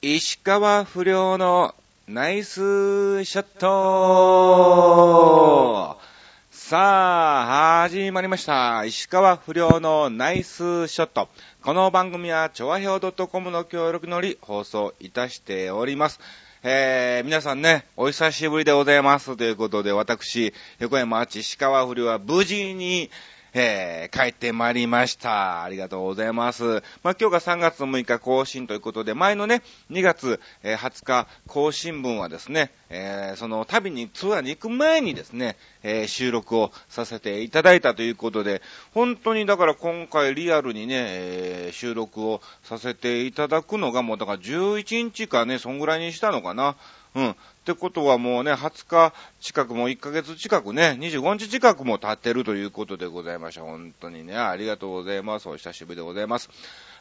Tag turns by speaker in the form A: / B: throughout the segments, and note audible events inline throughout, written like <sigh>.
A: 石川不良のナイスショットさあ、始まりました。石川不良のナイスショット。この番組は、ちょわひょう .com の協力により放送いたしております。えー、皆さんね、お久しぶりでございます。ということで、私、横山町石川不良は無事に、えー、帰ってまいりました。ありがとうございます。まあ、今日が3月6日更新ということで、前のね、2月、え20日更新分はですね、えーその旅に、ツアーに行く前にですね、え収録をさせていただいたということで、本当にだから今回リアルにね、え収録をさせていただくのがもうだから11日かね、そんぐらいにしたのかな。うん。ってことはもうね、20日近くも1ヶ月近くね、25日近くも経ってるということでございました。本当にね、ありがとうございます。お久しぶりでございます。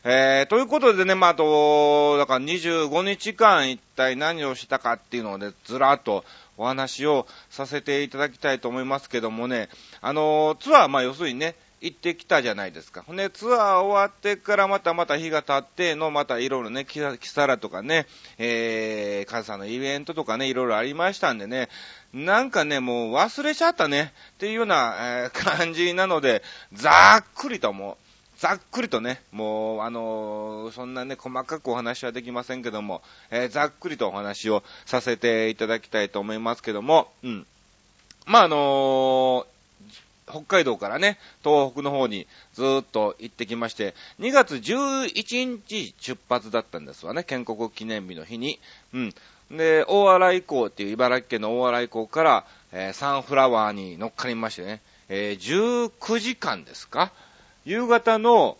A: えー、ということでね、まあ、あと、だから25日間一体何をしたかっていうのをね、ずらっとお話をさせていただきたいと思いますけどもね、あのツアー、まあ、要するにね、行ってきたじゃないですか。ほんで、ツアー終わってからまたまた日が経っての、またいろいろね、キサラとかね、えー、カズさんのイベントとかね、いろいろありましたんでね、なんかね、もう忘れちゃったね、っていうような、えー感じなので、ざっくりともう、ざっくりとね、もう、あのーそんなね、細かくお話はできませんけども、えーざっくりとお話をさせていただきたいと思いますけども、うん。まあ、あのー北海道からね、東北の方にずっと行ってきまして、2月11日出発だったんですわね、建国記念日の日に。うん。で、大洗港っていう茨城県の大洗港から、えーサンフラワーに乗っかりましてね、えー19時間ですか？夕方の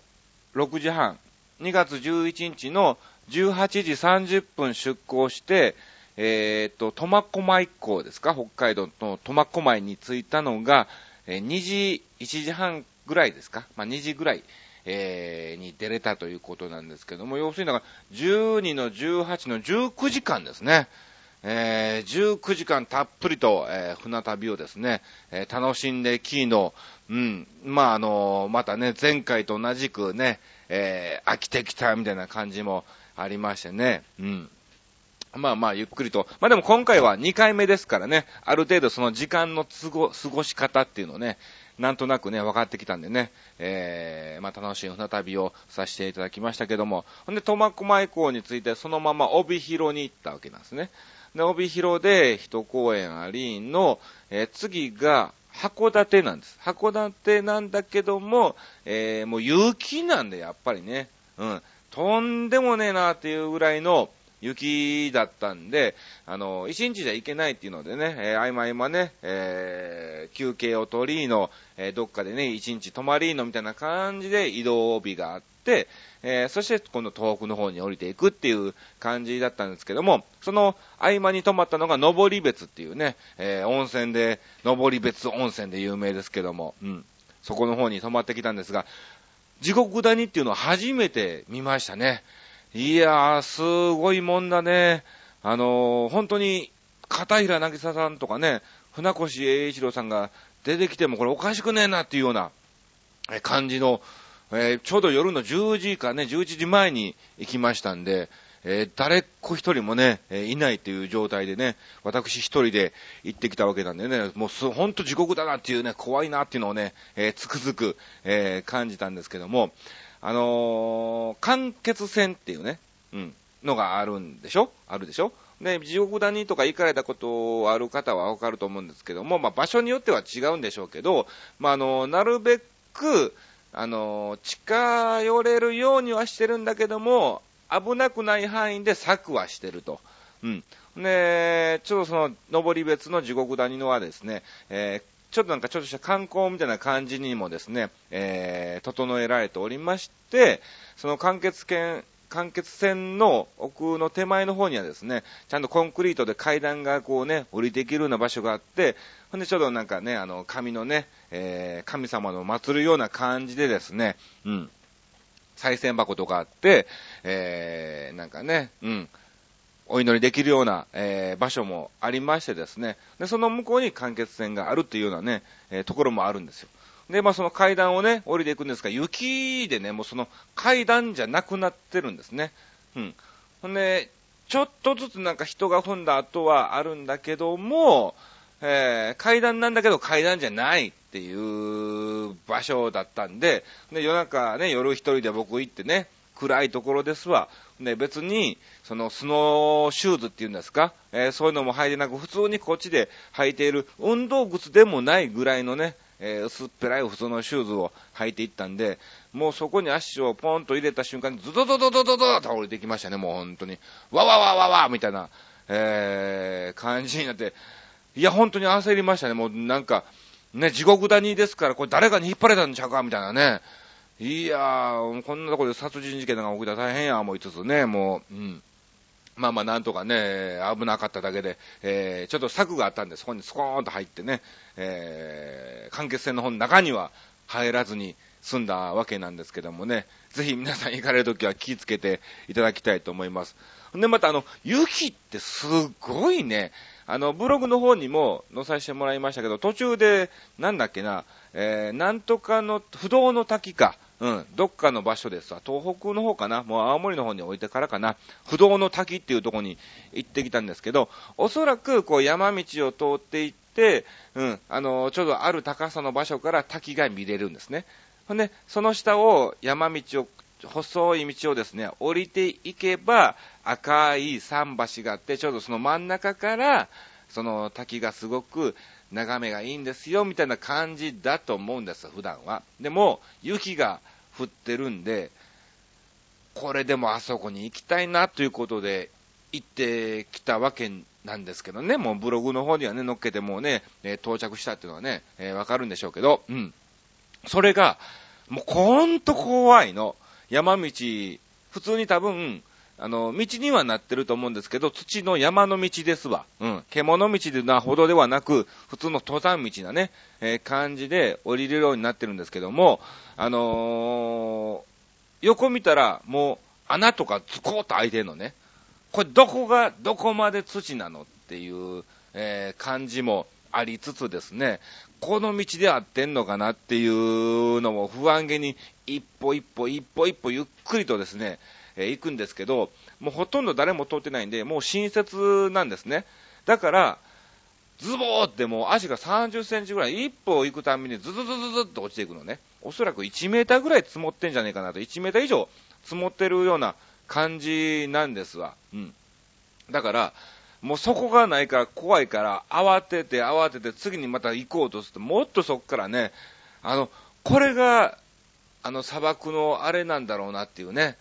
A: 6時半、2月11日の18時30分出港して、えー、と、苫小牧港ですか？北海道の苫小牧に着いたのが、2時、1時半ぐらいですか？まあ、2時ぐらい、えーに出れたということなんですけども、要するにだから、12の18の19時間ですね。えー19時間たっぷりと、えー船旅をですね、えー楽しんでキーの、うん、まあ、あのまたね、前回と同じくね、え飽きてきたみたいな感じもありましてね、うん。まあまあ、ゆっくりと。まあでも今回は2回目ですからね、ある程度その時間の過ご過ごし方っていうのをね、なんとなくね、分かってきたんでね、えー、まあ楽しい船旅をさせていただきましたけども、ほんで、苫小牧港についてそのまま帯広に行ったわけなんですね。で、帯広で一公演ありの、えー次が函館なんです。函館なんだけども、えーもう雪なんで、やっぱりね、うん、とんでもねえなっていうぐらいの、雪だったんで、あの、一日じゃ行けないっていうのでね、えー合間合間ね、えー休憩を取りの、えーどっかでね、一日泊まりのみたいな感じで移動日があって、えーそして今度東北の方に降りていくっていう感じだったんですけども、その合間に泊まったのが登別っていうね、えー温泉で、登別温泉で有名ですけども、うん、そこの方に泊まってきたんですが、地獄谷っていうのを初めて見ましたね。いやー、すごいもんだね。あのー本当に、片平渚さんとかね、船越英一郎さんが出てきてもこれおかしくねえなっていうような感じの、えーちょうど夜の10時かね、11時前に行きましたんで、えー誰っ子一人もね、えーいないっていう状態でね、私一人で行ってきたわけなんでね、もうす、ほんと地獄だなっていうね、怖いなっていうのをね、えーつくづく、え感じたんですけども、あのー間欠泉っていうね、うん、のがあるんでしょ？あるでしょ？で、地獄谷とか行かれたことある方はわかると思うんですけども、まあ場所によっては違うんでしょうけど、まああの、なるべく、あの、近寄れるようにはしてるんだけども、危なくない範囲で策はしてると。うん。で、ちょっとその、登別の地獄谷のはですね、えーちょっとなんかちょっとした観光みたいな感じにもですね、えー整えられておりまして、その間欠圏、間欠線の奥の手前の方にはですね、ちゃんとコンクリートで階段がこうね、降りていけるような場所があって、ほんでちょっとなんかね、あの、神のね、えー神様の祀るような感じでですね、うん、再銭箱とかあって、えー、なんかね、うん、お祈りできるような、えー場所もありましてですね、で、その向こうに間欠泉があるっていうようなね、えーところもあるんですよ。で、まあその階段をね、降りていくんですが、雪でね、もうその階段じゃなくなってるんですね。うん。ほんで、ちょっとずつなんか人が踏んだ跡はあるんだけども、えー、階段なんだけど階段じゃないっていう場所だったんで、で夜中ね、夜一人で僕行ってね、暗いところですわ。ね、別に、そのスノーシューズっていうんですか、えー、そういうのも履いてなく、普通にこっちで履いている運動靴でもないぐらいのね、えー、薄っぺらい普通のシューズを履いていったんで、もうそこに足をポンと入れた瞬間にズドドドドドド倒れてきましたね、もう本当に。わわわわわみたいな、えー、感じになって、いや、本当に焦りましたね。もうなんか、ね、地獄谷ですから、これ誰かに引っ張れたんちゃうかみたいなね。いやー、こんなところで殺人事件が起きたら大変や思いつつね、もう、うん。まあまあなんとかね、危なかっただけで、えー、ちょっと柵があったんで、そこにスコーンと入ってね、えー、間欠泉の方の中には入らずに済んだわけなんですけどもね、ぜひ皆さん行かれるときは気をつけていただきたいと思います。で、またあの、雪ってすごいね、あの、ブログの方にも載させてもらいましたけど、途中で、なんだっけな、えー、なんとかの、不動の滝か、うん、どっかの場所ですわ。東北の方かなもう青森の方に置いてからかな。不動の滝っていうとこに行ってきたんですけど、おそらくこう山道を通っていって、うん、あの、ちょうどある高さの場所から滝が見れるんですね。ほんで、その下を山道を細い道をですね、降りていけば、赤い桟橋があって、ちょうどその真ん中から、その滝がすごく眺めがいいんですよ、みたいな感じだと思うんです、普段は。でも、雪が降ってるんで、これでもあそこに行きたいなということで、行ってきたわけなんですけどね、もうブログの方にはね、乗っけてもうね、え、到着したっていうのはね、えー、わかるんでしょうけど、うん。それが、もうほんと怖いの。山道、普通に多分、あの、道にはなってると思うんですけど、土の山の道ですわ。うん。獣道でなほどではなく、普通の登山道なね、えー、感じで降りるようになってるんですけども、あのー、横見たら、もう、穴とかズコーと開いてるのね。これどこが、どこまで土なのっていう、えー、感じもありつつですね、この道で合ってんのかなっていうのも不安げに一歩一歩一歩一歩ゆっくりとですね、え、行くんですけど、もうほとんど誰も通ってないんで、もう新設なんですね。だから、ズボーってもう足が30センチぐらい、一歩行くたびにズズズズズって落ちていくのね。おそらく1メーターぐらい積もってんじゃねえかなと、1メーター以上積もってるような感じなんですわ。うん。だから、もうそこがないから怖いから、慌てて慌てて次にまた行こうとすると、もっとそこからね、あの、これが、あの砂漠のあれなんだろうなっていうね、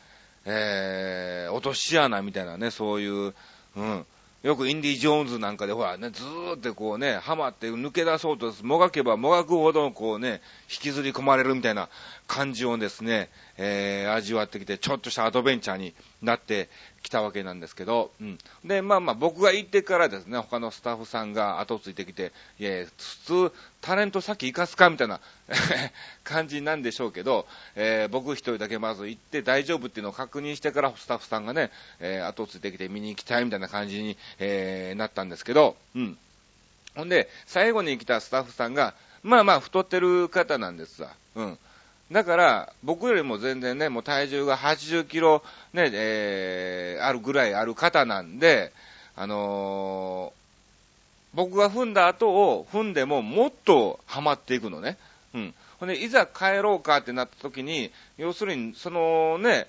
A: えー、落とし穴みたいなね、そういう、うん。よくインディ・ジョーンズなんかでほらね、ずーってこうね、ハマって抜け出そうともがけばもがくほどこうね、引きずり込まれるみたいな感じをですね、えー、味わってきて、ちょっとしたアドベンチャーになってきたわけなんですけど、うん。で、まあまあ僕が行ってからですね、他のスタッフさんが後ついてきて、いや普通、タレント先行かすかみたいな <laughs> 感じなんでしょうけど、えー、僕一人だけまず行って大丈夫っていうのを確認してからスタッフさんがね、えー、後ついてきて見に行きたいみたいな感じに、えー、なったんですけど、うん。ほんで、最後に来たスタッフさんが、まあまあ太ってる方なんですわ。うん。だから、僕よりも全然ね、もう体重が80キロね、えー、あるぐらいある方なんで、あのー、僕が踏んだ後を踏んでももっとハマっていくのね。うん。ほんで、いざ帰ろうかってなった時に、要するに、そのね、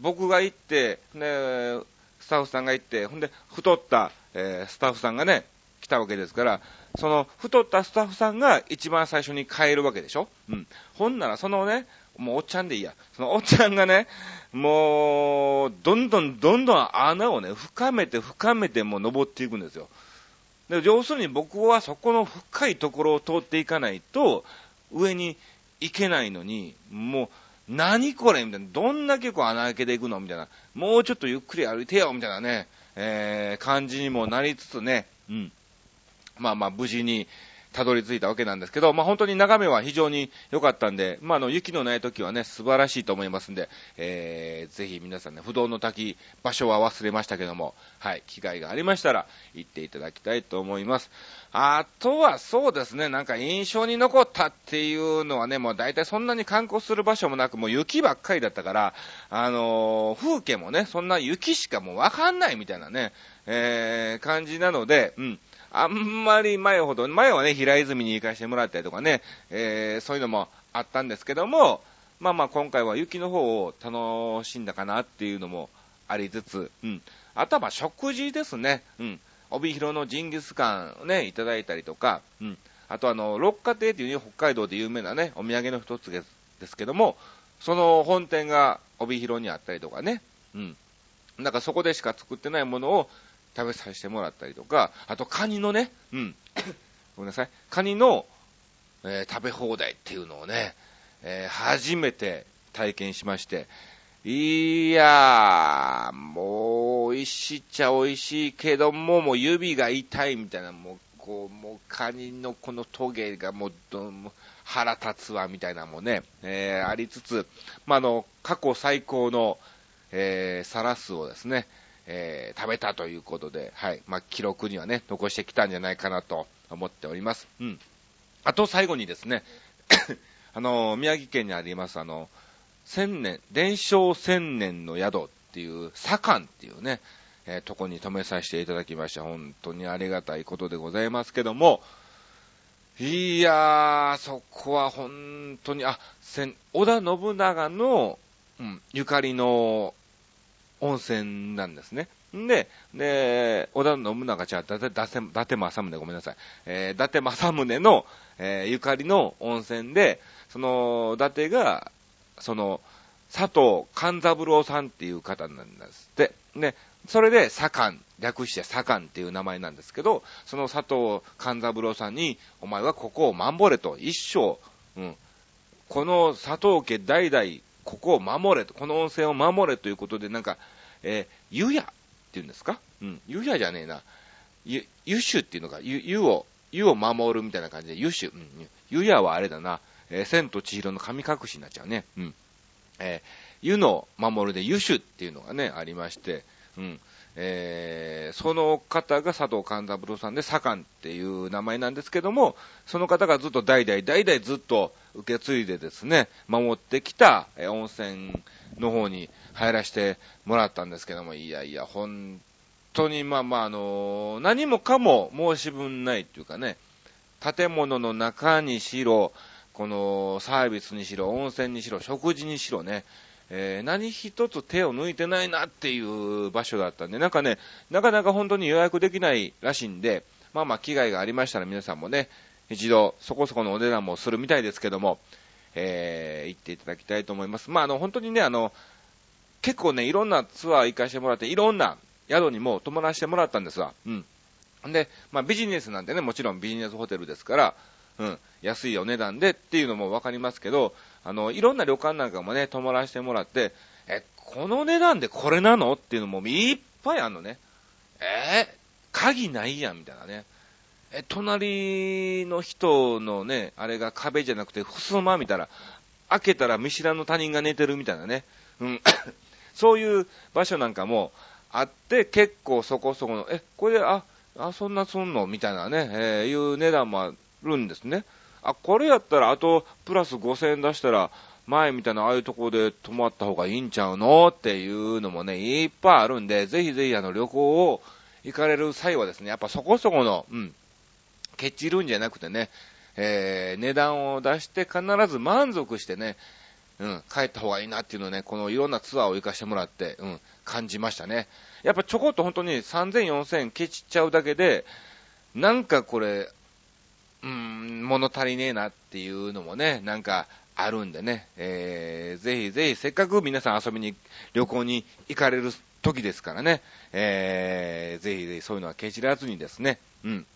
A: 僕が行って、ね、スタッフさんが行って、ほんで、太った、えー、スタッフさんがね、たわけですから、その太ったスタッフさんが一番最初に帰るわけでしょ？うん。ほんならそのね、もうおっちゃんでいいや。そのおっちゃんがね、もう、どんどんどんどん穴をね、深めて深めてもう登っていくんですよ。で、要するに僕はそこの深いところを通っていかないと、上に行けないのに、もう、何これみたいな。どんだけこう穴開けていくの？みたいな。もうちょっとゆっくり歩いてよ？みたいなね、えー、感じにもなりつつね、うん。まあまあ無事に、たどり着いたわけなんですけど、まあ、本当に眺めは非常に良かったんで、まあ、あの、雪のない時はね、素晴らしいと思いますんで、えー、ぜひ皆さんね、不動の滝、場所は忘れましたけども、はい、機会がありましたら、行っていただきたいと思います。あとはそうですね、なんか印象に残ったっていうのはね、もう大体そんなに観光する場所もなく、もう雪ばっかりだったから、あのー、風景もね、そんな雪しかもうわかんないみたいなね、えー、感じなので、うん。あんまり前ほど、前はね、平泉に行かせてもらったりとかね、えー、そういうのもあったんですけども、まあまあ今回は雪の方を楽しんだかなっていうのもありつつ、うん。あとは食事ですね。うん。帯広のジンギスカンをね、いただいたりとか、うん。あとあの、六花亭っていう、北海道で有名なね、お土産の一つですけども、その本店が帯広にあったりとかね、うん。なんかそこでしか作ってないものを食べさせてもらったりとか、あとカニのね、うん。<coughs> ごめんなさい。カニの、えー、食べ放題っていうのをね、えー、初めて体験しまして、いやー、もう、美味しいっちゃ美味しいけども、もう指が痛いみたいな、もう、こう、もう、カニのこのトゲがもう、ども腹立つわ、みたいなもね、えー、ありつつ、まあ、あの、過去最高の、えー、サラスをですね、えー、食べたということで、はい、まあ、記録にはね、残してきたんじゃないかなと思っております。うん。あと最後にですね、<coughs> あの、宮城県にあります、あの、千年、伝承千年の宿っていう、左官っていうね、えー、とこに泊めさせていただきました。本当にありがたいことでございますけども、いやー、そこは本当に、あ、織田信長の、うん、ゆかりの温泉なんですね。で、で、織田信長ちゃん、伊達、伊達政宗ごめんなさい。えー、伊達政宗の、えー、ゆかりの温泉で、その、伊達が、その、佐藤勘三郎さんっていう方なんですって。で、それで、左官、略して左官っていう名前なんですけど、その佐藤勘三郎さんに、お前はここを守れと、一生、うん、この佐藤家代々、ここを守れと、この温泉を守れということで、なんか、えー、湯屋っていうんですか？うん、湯屋じゃねえな。湯、湯酒っていうのが、湯、湯を、湯を守るみたいな感じで、湯酒、うん、湯屋はあれだな。えー、千と千尋の神隠しになっちゃうね。うん。えー、湯の守るで湯酒っていうのがね、ありまして、うん。えー、その方が佐藤勘三郎さんで、左官っていう名前なんですけども、その方がずっと代々、代々ずっと受け継いでですね、守ってきた、温泉の方に入らせてもらったんですけども、いやいや、本当に、まあまあ、あのー、何もかも申し分ないっていうかね、建物の中にしろ、このサービスにしろ、温泉にしろ、食事にしろね、えー、何一つ手を抜いてないなっていう場所だったんで、なんかね、なかなか本当に予約できないらしいんで、まあまあ、機会がありましたら皆さんもね、一度そこそこのお値段もするみたいですけども、えー、行っていただきたいと思います。まあ、あの、本当にね、あの、結構ね、いろんなツアー行かしてもらって、いろんな宿にも泊まらせてもらったんですわ。うん。で、まあ、ビジネスなんてね、もちろんビジネスホテルですから、うん、安いお値段でっていうのもわかりますけど、あの、いろんな旅館なんかもね、泊まらせてもらって、え、この値段でこれなの？っていうのもいっぱいあるのね。えー、鍵ないやん、みたいなね。え、隣の人のね、あれが壁じゃなくて、ふすま？見たら、開けたら見知らぬ他人が寝てるみたいなね。うん。<coughs> そういう場所なんかもあって、結構そこそこの、え、これで、あ、あ、そんなすんの？みたいなね、えー、いう値段もあるんですね。あ、これやったらあとプラス5000円出したら、前みたいなああいうところで泊まった方がいいんちゃうのっていうのもね、いっぱいあるんで、ぜひぜひあの旅行を行かれる際はですね、やっぱそこそこの、うん、ケチるんじゃなくてね、えー、値段を出して必ず満足してね、うん、帰った方がいいなっていうのをね、このいろんなツアーを行かしてもらって、うん、感じましたね。やっぱちょこっと本当に3000、4000ケチっちゃうだけで、なんかこれ、うん、物足りねえなっていうのもね、なんかあるんでね、えー、ぜひぜひ、せっかく皆さん遊びに、旅行に行かれる時ですからね、えー、ぜひぜひそういうのはケチらずにですね、うん、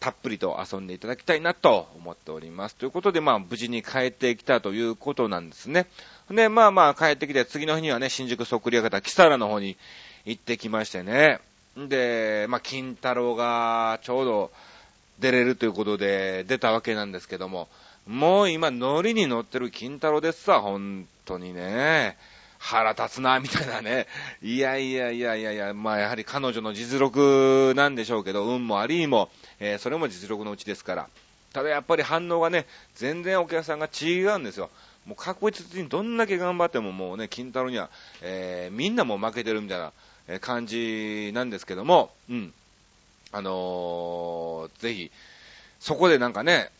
A: たっぷりと遊んでいただきたいなと思っております。ということで、まあ、無事に帰ってきたということなんですね。で、まあまあ、帰ってきて、次の日にはね、新宿そっくり館、キサラの方に行ってきましてね。で、まあ、金太郎がちょうど、出れるということで出たわけなんですけども、もう今ノリに乗ってる金太郎ですさ、本当にね。腹立つな、みたいなね。いやいやいやいやいや、まあやはり彼女の実力なんでしょうけど、運もありも、えー、それも実力のうちですから。ただやっぱり反応がね、全然お客さんが違うんですよ。もう確実にどんだけ頑張ってももうね、金太郎には、えー、みんなもう負けてるみたいな感じなんですけども、うん。あのー、ぜひ、そこでなんかね、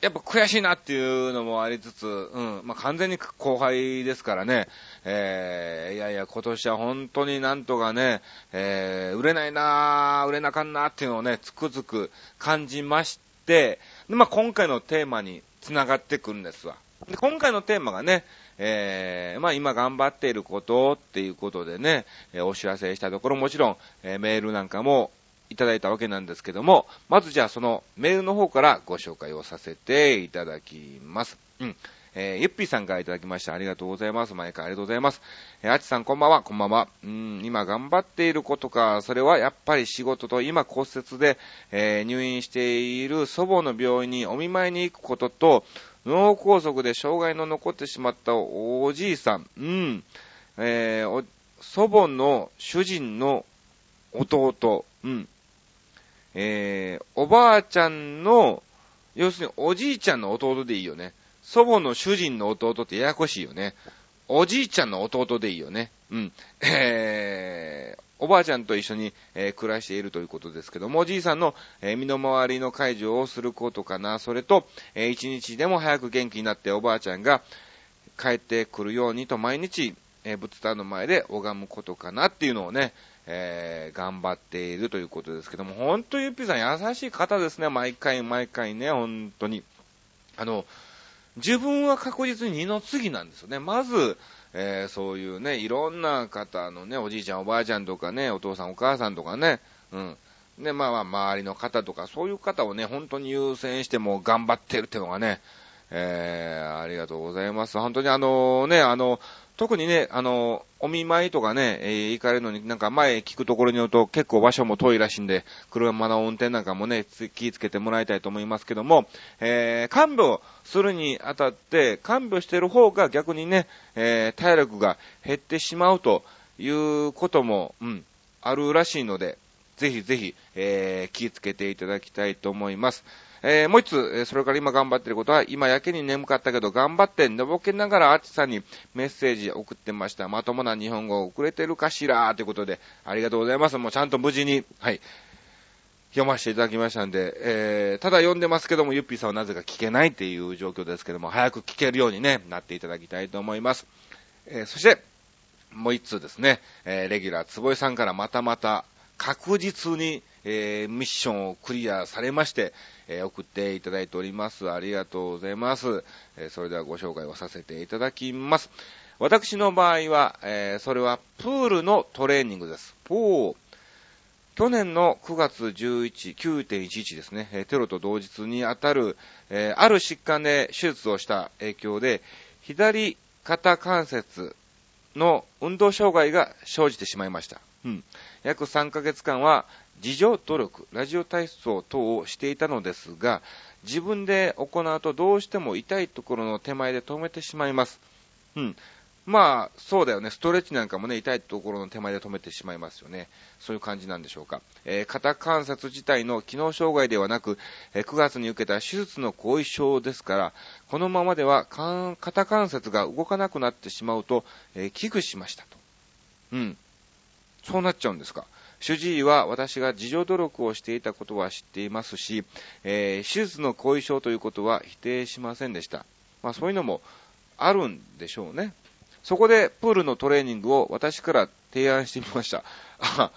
A: やっぱ悔しいなっていうのもありつつ、うん、まあ、完全に後輩ですからね、えー、いやいや、今年は本当になんとかね、えー、売れないな売れなかんなっていうのをね、つくづく感じまして、でまあ、今回のテーマに繋がってくるんですわ。で今回のテーマがね、えー、まあ今頑張っていることっていうことでね、え、お知らせしたところもちろん、え、メールなんかもいただいたわけなんですけども、まずじゃあそのメールの方からご紹介をさせていただきます。うん。えー、ゆっぴーさんからいただきました。ありがとうございます。毎回ありがとうございます。えー、あちさんこんばんは、こんばんは。うん、今頑張っていることか、それはやっぱり仕事と今骨折で、えー、入院している祖母の病院にお見舞いに行くことと、脳梗塞で障害の残ってしまったおじいさん、うん、えー、祖母の主人の弟、うん、えー、おばあちゃんの、要するにおじいちゃんの弟でいいよね。祖母の主人の弟ってややこしいよね。おじいちゃんの弟でいいよね。うん。えー、おばあちゃんと一緒に、えー、暮らしているということですけども、おじいさんの、えー、身の回りの介助をすることかな。それと、えー、一日でも早く元気になっておばあちゃんが帰ってくるようにと毎日、えー、仏壇の前で拝むことかなっていうのをね、えー、頑張っているということですけども、ほんとゆっぴーさん優しい方ですね。毎回毎回ね、本当に。あの、自分は確実に二の次なんですよね。まず、えー、そういうね、いろんな方のね、おじいちゃんおばあちゃんとかね、お父さんお母さんとかね、うん。で、まあまあ、周りの方とか、そういう方をね、本当に優先しても頑張ってるっていうのがね、えー、ありがとうございます。本当にあのね、あの、特にね、あの、お見舞いとかね、えー、行かれるのに、なんか前聞くところによると結構場所も遠いらしいんで、車の運転なんかもね、気をつけてもらいたいと思いますけども、えー、看病するにあたって、看病してる方が逆にね、えー、体力が減ってしまうということも、うん、あるらしいので、ぜひぜひ、えー、気をつけていただきたいと思います。えー、もう一つ、それから今頑張ってることは、今やけに眠かったけど頑張って寝ぼけながらアーチさんにメッセージ送ってました。まともな日本語遅れてるかしらということで、ありがとうございます。もうちゃんと無事に、はい、読ませていただきましたんで、えー、ただ読んでますけども、ゆっぴーさんはなぜか聞けないっていう状況ですけども、早く聞けるようにね、なっていただきたいと思います。えー、そして、もう一通ですね、えー、レギュラー、坪井さんからまたまた確実に、えー、ミッションをクリアされまして、えー、送っていただいております。ありがとうございます。えー、それではご紹介をさせていただきます。私の場合は、えそれはプールのトレーニングです。ポー。去年の9月11、9.11ですね、テロと同日にあたる、えある疾患で手術をした影響で、左肩関節の運動障害が生じてしまいました。うん。約3ヶ月間は自助努力、ラジオ体操等をしていたのですが、自分で行うとどうしても痛いところの手前で止めてしまいます。うん。まあ、そうだよね。ストレッチなんかもね、痛いところの手前で止めてしまいますよね。そういう感じなんでしょうか。えー、肩関節自体の機能障害ではなく、えー、9月に受けた手術の後遺症ですから、このままでは肩関節が動かなくなってしまうと、えー、危惧しましたと。うん。そうなっちゃうんですか。主治医は私が自助努力をしていたことは知っていますし、えー、手術の後遺症ということは否定しませんでした。まあそういうのもあるんでしょうね。そこでプールのトレーニングを私から提案してみました。あ、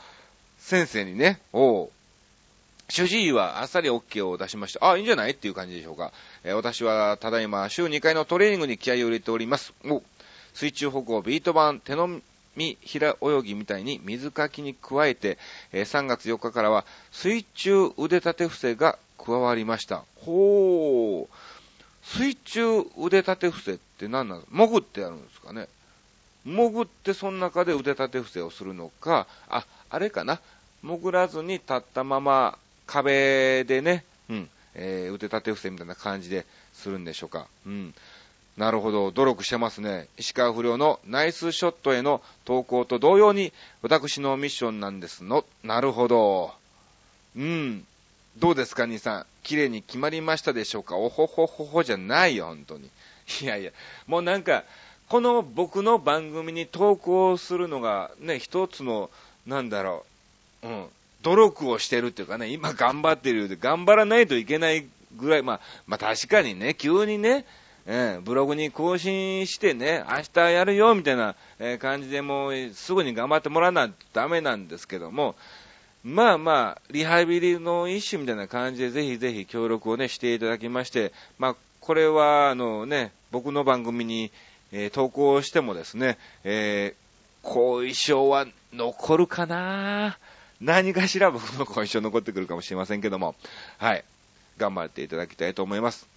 A: 先生にね、おう、主治医はあっさり OK を出しました。あ、いいんじゃない？っていう感じでしょうか。えー、私はただいま週2回のトレーニングに気合を入れております。お水中歩行、ビート板、手のみ平泳ぎみたいに水かきに加えて、えー、3月4日からは水中腕立て伏せが加わりました。ほー。水中腕立て伏せって何なんですか潜ってやるんですかね潜ってその中で腕立て伏せをするのか、あ、あれかな潜らずに立ったまま壁でね、うん、えー、腕立て伏せみたいな感じでするんでしょうか。うん。なるほど、努力してますね。石川不良のナイスショットへの投稿と同様に、私のミッションなんですの。なるほど。うん。どうですか、兄さん。綺麗に決まりましたでしょうか？おほほほほじゃないよ、本当に。いやいや、もうなんか、この僕の番組に投稿するのがね、一つの、なんだろう、うん、努力をしてるっていうかね、今頑張ってるようで、頑張らないといけないぐらい、まあ、まあ確かにね、急にね、えブログに更新してね、明日やるよみたいな、え感じでもうすぐに頑張ってもらわないとダメなんですけども、まあまあ、リハビリの一種みたいな感じでぜひぜひ協力をね、していただきまして、まあ、これは、あのね、僕の番組に、えー、投稿してもですね、え、後遺症は残るかな？何かしら僕の後遺症残ってくるかもしれませんけども、はい。頑張っていただきたいと思います。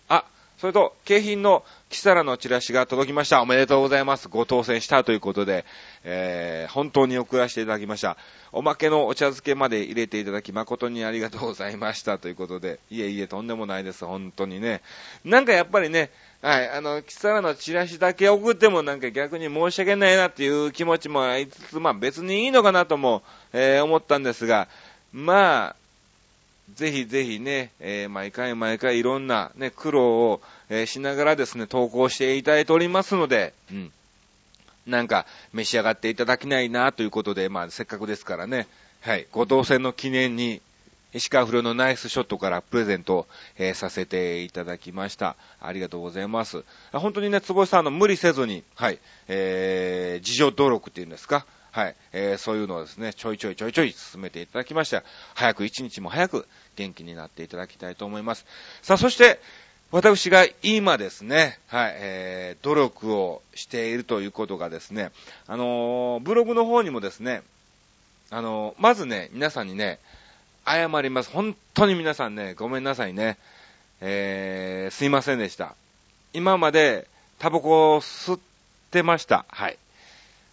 A: それと、景品のキサラのチラシが届きました。おめでとうございます。ご当選したということで、えー、本当に送らせていただきました。おまけのお茶漬けまで入れていただき誠にありがとうございましたということで、いえいえ、とんでもないです。本当にね。なんかやっぱりね、はい、あの、キサラのチラシだけ送ってもなんか逆に申し訳ないなっていう気持ちもありつつ、まあ別にいいのかなとも、えー、思ったんですが、まあ、ぜひぜひね、えー、毎回毎回いろんなね、苦労を、えー、しながらですね、投稿していただいておりますので、うん。なんか、召し上がっていただきないなということで、まあ、せっかくですからね、はい、ご当選の記念に、石川不良のナイスショットからプレゼント、えー、させていただきました。ありがとうございます。本当にね、坪井さん、の、無理せずに、はい、えー、自助登録っていうんですか、はい、えー、そういうのをですね、ちょいちょいちょいちょい進めていただきまして、早く一日も早く元気になっていただきたいと思います。さあ、そして、私が今ですね、はい、えー、努力をしているということがですね、あのー、ブログの方にもですね、あのー、まずね、皆さんにね、謝ります。本当に皆さんね、ごめんなさいね。えー、すいませんでした。今までタバコを吸ってました。はい。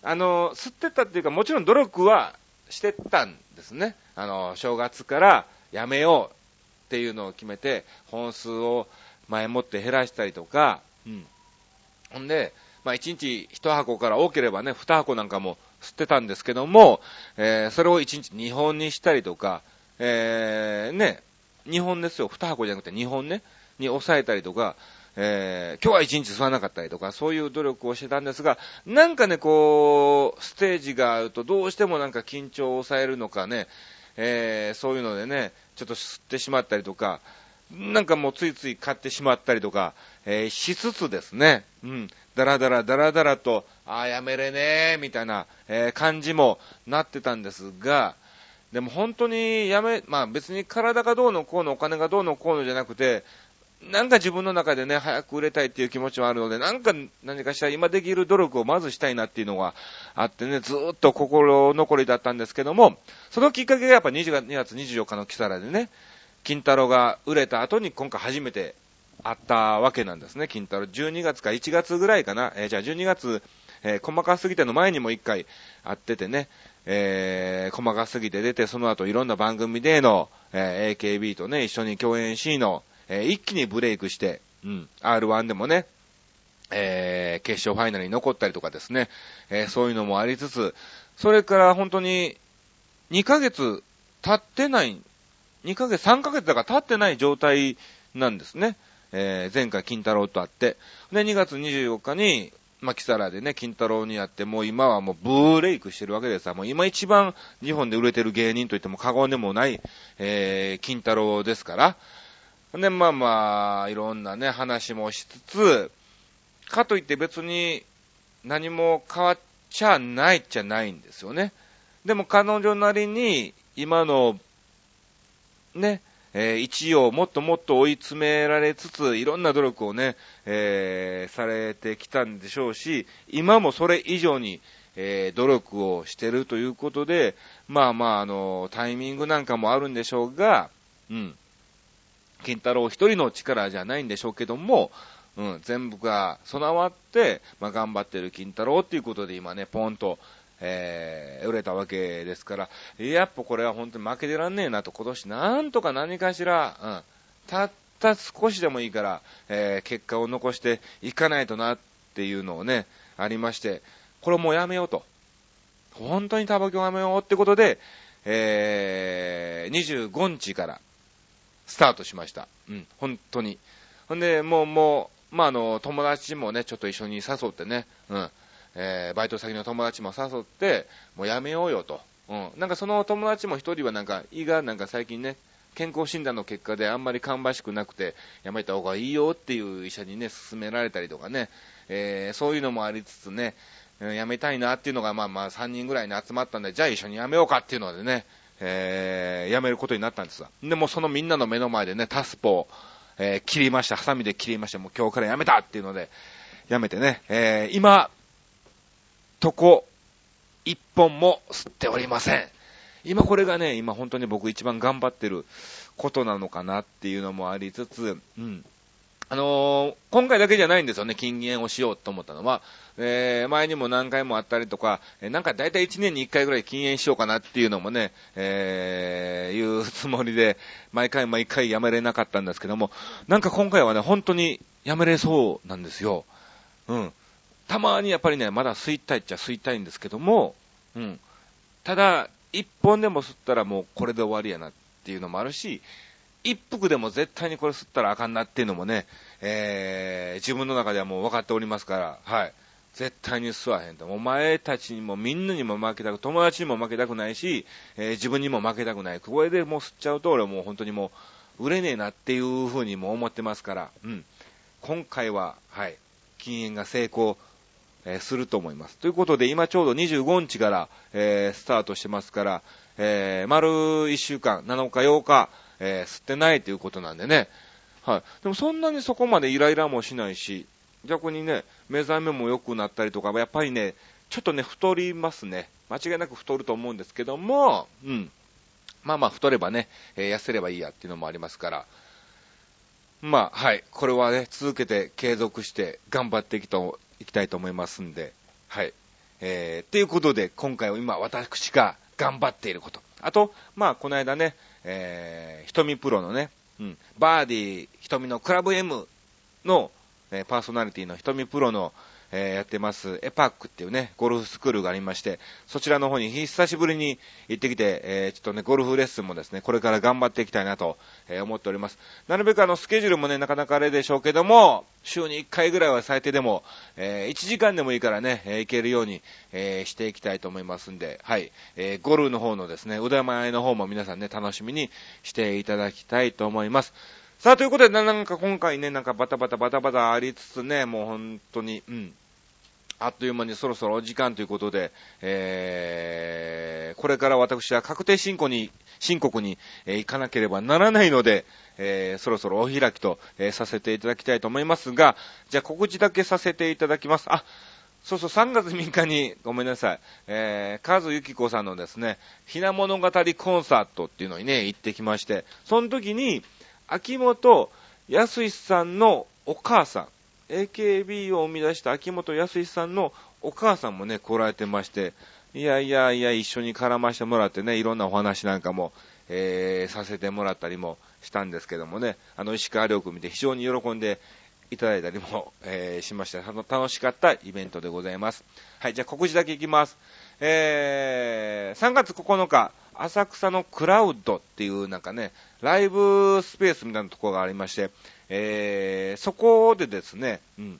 A: あの、吸ってたっていうか、もちろん努力はしてたんですね。あの、正月からやめようっていうのを決めて、本数を前もって減らしたりとか、うん。ほんで、まあ、1日1箱から多ければね、2箱なんかも吸ってたんですけども、えー、それを1日2本にしたりとか、えー、ね、2本ですよ、2箱じゃなくて2本ね、に抑えたりとか、えー、今日は一日吸わなかったりとか、そういう努力をしてたんですが、なんかね、こう、ステージがあるとどうしてもなんか緊張を抑えるのかね、えー、そういうのでね、ちょっと吸ってしまったりとか、なんかもうついつい買ってしまったりとか、えー、しつつですね、うん、だらだらだらだらと、ああ、やめれねー、みたいな、えー、感じもなってたんですが、でも本当にやめ、まあ別に体がどうのこうのお金がどうのこうのじゃなくて、なんか自分の中でね、早く売れたいっていう気持ちはあるので、なんか何かしたら今できる努力をまずしたいなっていうのがあってね、ずっと心残りだったんですけども、そのきっかけがやっぱ2月24日のキサラでね、金太郎が売れた後に今回初めて会ったわけなんですね、金太郎。12月か1月ぐらいかな。えー、じゃあ12月、えー、細かすぎての前にも1回会っててね、えー、細かすぎて出て、その後いろんな番組での、えー、AKB とね、一緒に共演しの、えー、一気にブレイクして、うん、R1 でもね、えー、決勝ファイナルに残ったりとかですね、えー、そういうのもありつつ、それから本当に2ヶ月経ってない、2ヶ月、3ヶ月だから経ってない状態なんですね。えー、前回金太郎と会って。で、2月24日に、まあ、キサラでね、金太郎にやって、もう今はもうブレイクしてるわけですさ。もう今一番日本で売れてる芸人といっても過言でもない、えー、金太郎ですから、で、まあまあ、いろんなね、話もしつつ、かといって別に何も変わっちゃないっちゃないんですよね。でも彼女なりに今のね、えー、一位をもっともっと追い詰められつつ、いろんな努力をね、えー、されてきたんでしょうし、今もそれ以上に、えー、努力をしてるということで、まあまあ、あの、タイミングなんかもあるんでしょうが、うん。金太郎一人の力じゃないんでしょうけども、うん、全部が備わって、まあ、頑張ってる金太郎っていうことで今ね、ポンと、えー、売れたわけですから、やっぱこれは本当に負けてらんねえなと、今年なんとか何かしら、うん、たった少しでもいいから、えー、結果を残していかないとなっていうのをね、ありまして、これもうやめようと。本当にタバコやめようってことで、えー、25日からスタートしました。うん、本当に。ほんで、もう、もう、まあ、あの、友達もね、ちょっと一緒に誘ってね、うん、えー、バイト先の友達も誘って、もうやめようよと。うん、なんかその友達も一人はなんか、胃がなんか最近ね、健康診断の結果であんまり芳しくなくて、やめた方がいいよっていう医者にね、勧められたりとかね、えー、そういうのもありつつね、やめたいなっていうのが、まあまあ3人ぐらいに集まったんで、じゃあ一緒にやめようかっていうのでね、えー、やめることになったんですわ。でもそのみんなの目の前でね、タスポを、えー、切りました。ハサミで切りました。もう今日からやめたっていうので、やめてね、えー、今、とこ、一本も吸っておりません。今これがね、今本当に僕一番頑張ってることなのかなっていうのもありつつ、うん。あのー、今回だけじゃないんですよね、禁煙をしようと思ったのは。えー、前にも何回もあったりとか、え、なんか大体1年に1回ぐらい禁煙しようかなっていうのもね、えー、いうつもりで、毎回毎回やめれなかったんですけども、なんか今回はね、本当にやめれそうなんですよ。うん。たまにやっぱりね、まだ吸いたいっちゃ吸いたいんですけども、うん。ただ、一本でも吸ったらもうこれで終わりやなっていうのもあるし、一服でも絶対にこれ吸ったらあかんなっていうのもね、えー、自分の中ではもう分かっておりますから、はい。絶対に吸わへんと。お前たちにもみんなにも負けたく、友達にも負けたくないし、えー、自分にも負けたくない。これでもう吸っちゃうと俺はもう本当にもう売れねえなっていう風にも思ってますから、うん。今回は、はい、禁煙が成功、えー、すると思います。ということで、今ちょうど25日から、えー、スタートしてますから、えー、丸1週間、7日、8日、えー、吸ってないということなんでね。はい。でもそんなにそこまでイライラもしないし、逆にね、目覚めも良くなったりとか、やっぱりね、ちょっとね、太りますね。間違いなく太ると思うんですけども、うん。まあまあ、太ればね、えー、痩せればいいやっていうのもありますから、まあ、はい。これはね、続けて継続して頑張っていきといきたいと思いますんで、はい。えー、ということで、今回は今、私が頑張っていること。あと、まあ、この間ね、えー、瞳プロのね、うん、バーディー瞳のクラブ M の、えー、パーソナリティの瞳プロの、えー、やってます、エパックっていうね、ゴルフスクールがありまして、そちらの方に久しぶりに行ってきて、えー、ちょっとね、ゴルフレッスンもですね、これから頑張っていきたいなと、えー、思っております。なるべくあの、スケジュールもね、なかなかあれでしょうけども、週に1回ぐらいは最低でも、えー、1時間でもいいからね、えー、行けるように、えー、していきたいと思いますんで、はい、えー、ゴルフの方のですね、腕前の方も皆さんね、楽しみにしていただきたいと思います。さあ、ということで、なんか今回ね、なんかバタバタバタバタありつつね、もう本当に、うん、あっという間にそろそろお時間ということで、えー、これから私は確定申告に、申告に、えー、行かなければならないので、えー、そろそろお開きと、えー、させていただきたいと思いますが、じゃあ告知だけさせていただきます。あ、そうそう、3月3日に、ごめんなさい、えー、カズユキコさんのですね、ひな物語コンサートっていうのにね、行ってきまして、その時に、秋元康さんのお母さん、AKB を生み出した秋元康さんのお母さんもね、来られてまして、いやいやいや、一緒に絡ましてもらってね、いろんなお話なんかも、えー、させてもらったりもしたんですけどもね、あの、石川遼君見て非常に喜んでいただいたりも、えー、しました。楽しかったイベントでございます。はい、じゃあ告知だけいきます。えー、3月9日、浅草のクラウドっていうなんかね、ライブスペースみたいなところがありまして、えー、そこでですね、うん、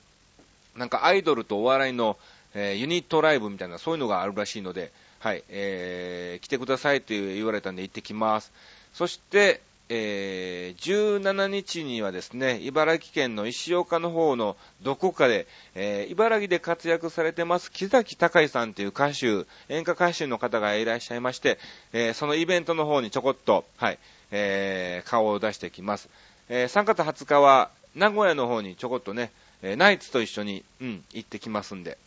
A: なんかアイドルとお笑いの、えー、ユニットライブみたいな、そういうのがあるらしいので、はい、えー、来てくださいって言われたんで行ってきます。そして、えー、17日にはですね、茨城県の石岡の方のどこかで、えー、茨城で活躍されてます、木崎隆さんという歌手、演歌歌手の方がいらっしゃいまして、えー、そのイベントの方にちょこっと、はい、えー、顔を出してきます。えー、3月20日は名古屋の方にちょこっとね、え、ナイツと一緒に、うん、行ってきますんで、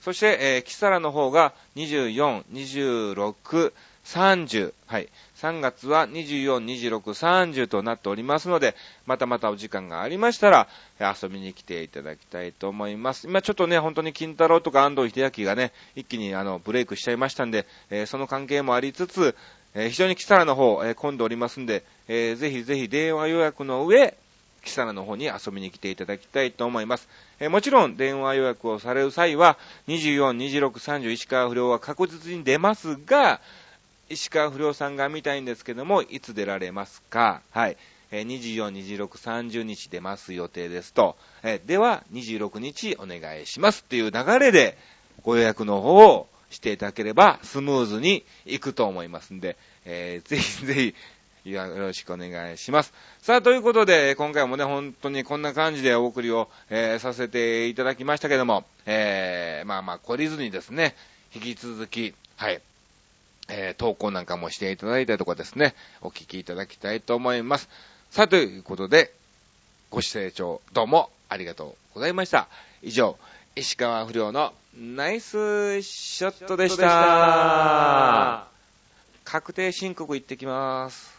A: そして、えー、キサラの方が24、26、30、はい。3月は24、26、30となっておりますので、またまたお時間がありましたら、遊びに来ていただきたいと思います。今ちょっとね、本当に金太郎とか安藤秀明がね、一気にあの、ブレイクしちゃいましたんで、えー、その関係もありつつ、えー、非常にキサラの方、えー、混んでおりますんで、えー、ぜひぜひ電話予約の上、キサラの方に遊びに来ていただきたいと思います。えもちろん電話予約をされる際は、24、26、30石川不良は確実に出ますが、石川不良さんが見たいんですけども、いつ出られますか？はい。え24、26、30日出ます予定ですと。えでは、26日お願いしますっていう流れで、ご予約の方をしていただければ、スムーズに行くと思いますんで、えー、<laughs> ぜひぜひ、よろしくお願いします。さあ、ということで、今回もね、本当にこんな感じでお送りを、えー、させていただきましたけども、えー、まあまあ、懲りずにですね、引き続き、はい、えー、投稿なんかもしていただいたりとかですね、お聞きいただきたいと思います。さあ、ということで、ご視聴どうもありがとうございました。以上、石川不良のナイスショットでした。確定申告行ってきます。